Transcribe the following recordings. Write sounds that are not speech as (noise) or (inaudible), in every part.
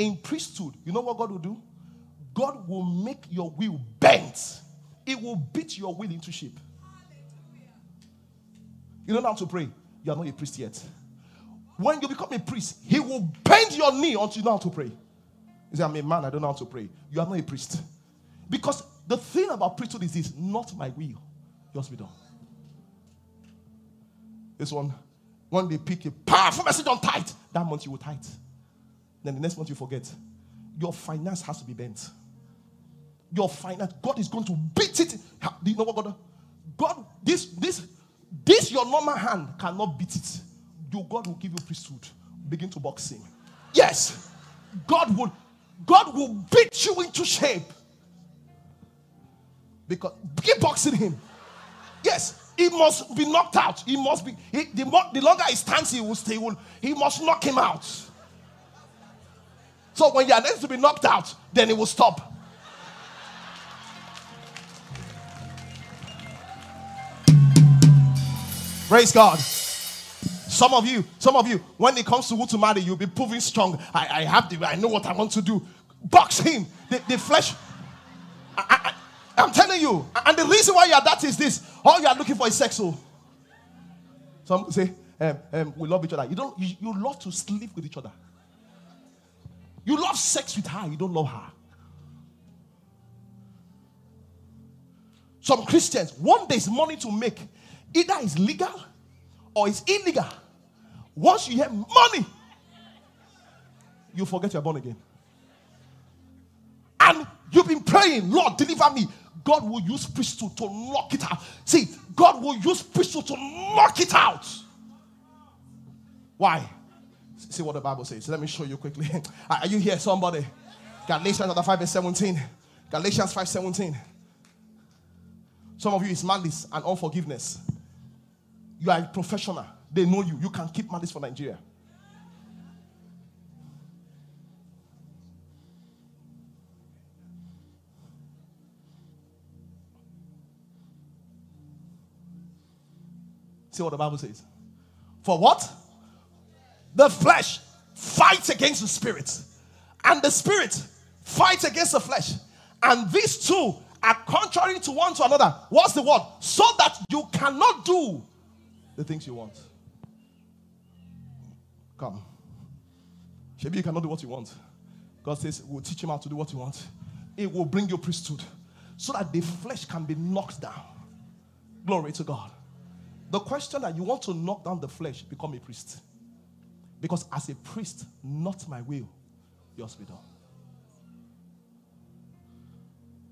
In priesthood, you know what God will do? God will make your will bent. It will beat your will into shape. You don't know how to pray. You are not a priest yet. When you become a priest, he will bend your knee until you know how to pray. You say, I'm a man, I don't know how to pray. You are not a priest. Because the thing about priesthood is this not my will, yours be done. This one, when they pick a powerful message on tithe, that month you will tithe. Then the next month you forget. Your finance has to be bent. Your finance, God is going to beat it. Do you know what God? God, this, this, this your normal hand cannot beat it. Your God will give you priesthood. Begin to box him. Yes. God will, God will beat you into shape. Because keep boxing him. Yes. He must be knocked out. He must be. He, the, more, the longer he stands, he will stay. He, will, he must knock him out. So when you are next to be knocked out, then it will stop. Praise God. Some of you, some of you, when it comes to who to marry, you'll be proving strong. I, I have the, I know what I want to do. Box him. The, the flesh. I, I, I'm telling you. And the reason why you are that is this. All you are looking for is sex. So, some say, um, um, we love each other. You don't. You, you love to sleep with each other. You love sex with her. You don't love her. Some Christians, one day is money to make. Either is legal or it's illegal. Once you have money, you forget you're born again. And you've been praying, Lord, deliver me. God will use priesthood to knock it out. See, God will use priesthood to knock it out. Why? See what the Bible says. Let me show you quickly. (laughs) Are you here, somebody? Galatians chapter 5 and 17. Galatians 5 17. Some of you is malice and unforgiveness. You are a professional. They know you. You can keep malice for Nigeria. See what the Bible says. For what? The flesh fights against the spirit, and the spirit fights against the flesh. And these two are contrary to one to another. What's the word? So that you cannot do the things you want. Come. Maybe you cannot do what you want. God says, We'll teach him how to do what you want. It will bring you priesthood so that the flesh can be knocked down. Glory to God. The question that you want to knock down the flesh, become a priest. Because as a priest, not my will, yours be done.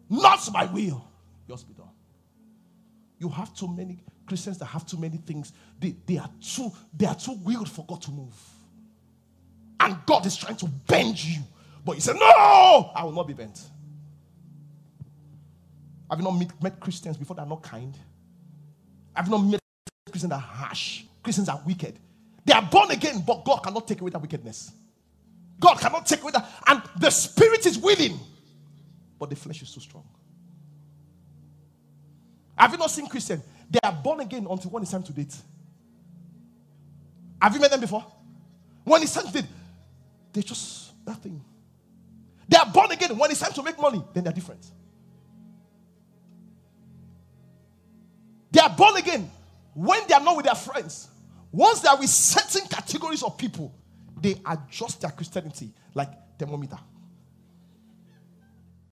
Not my will, yours be done. You have too many Christians that have too many things. They, they are too they are too willed for God to move. And God is trying to bend you. But you say, No, I will not be bent. Have you not met, met Christians before that are not kind? Have you not met Christians that are harsh? Christians are wicked. They are born again, but God cannot take away that wickedness. God cannot take away that. And the spirit is willing, but the flesh is too strong. Have you not seen Christians? They are born again until when it's time to date. Have you met them before? When it's time to date, they just nothing. They are born again. When it's time to make money, then they're different. They are born again when they are not with their friends. Once they are with certain categories of people, they adjust their Christianity like thermometer.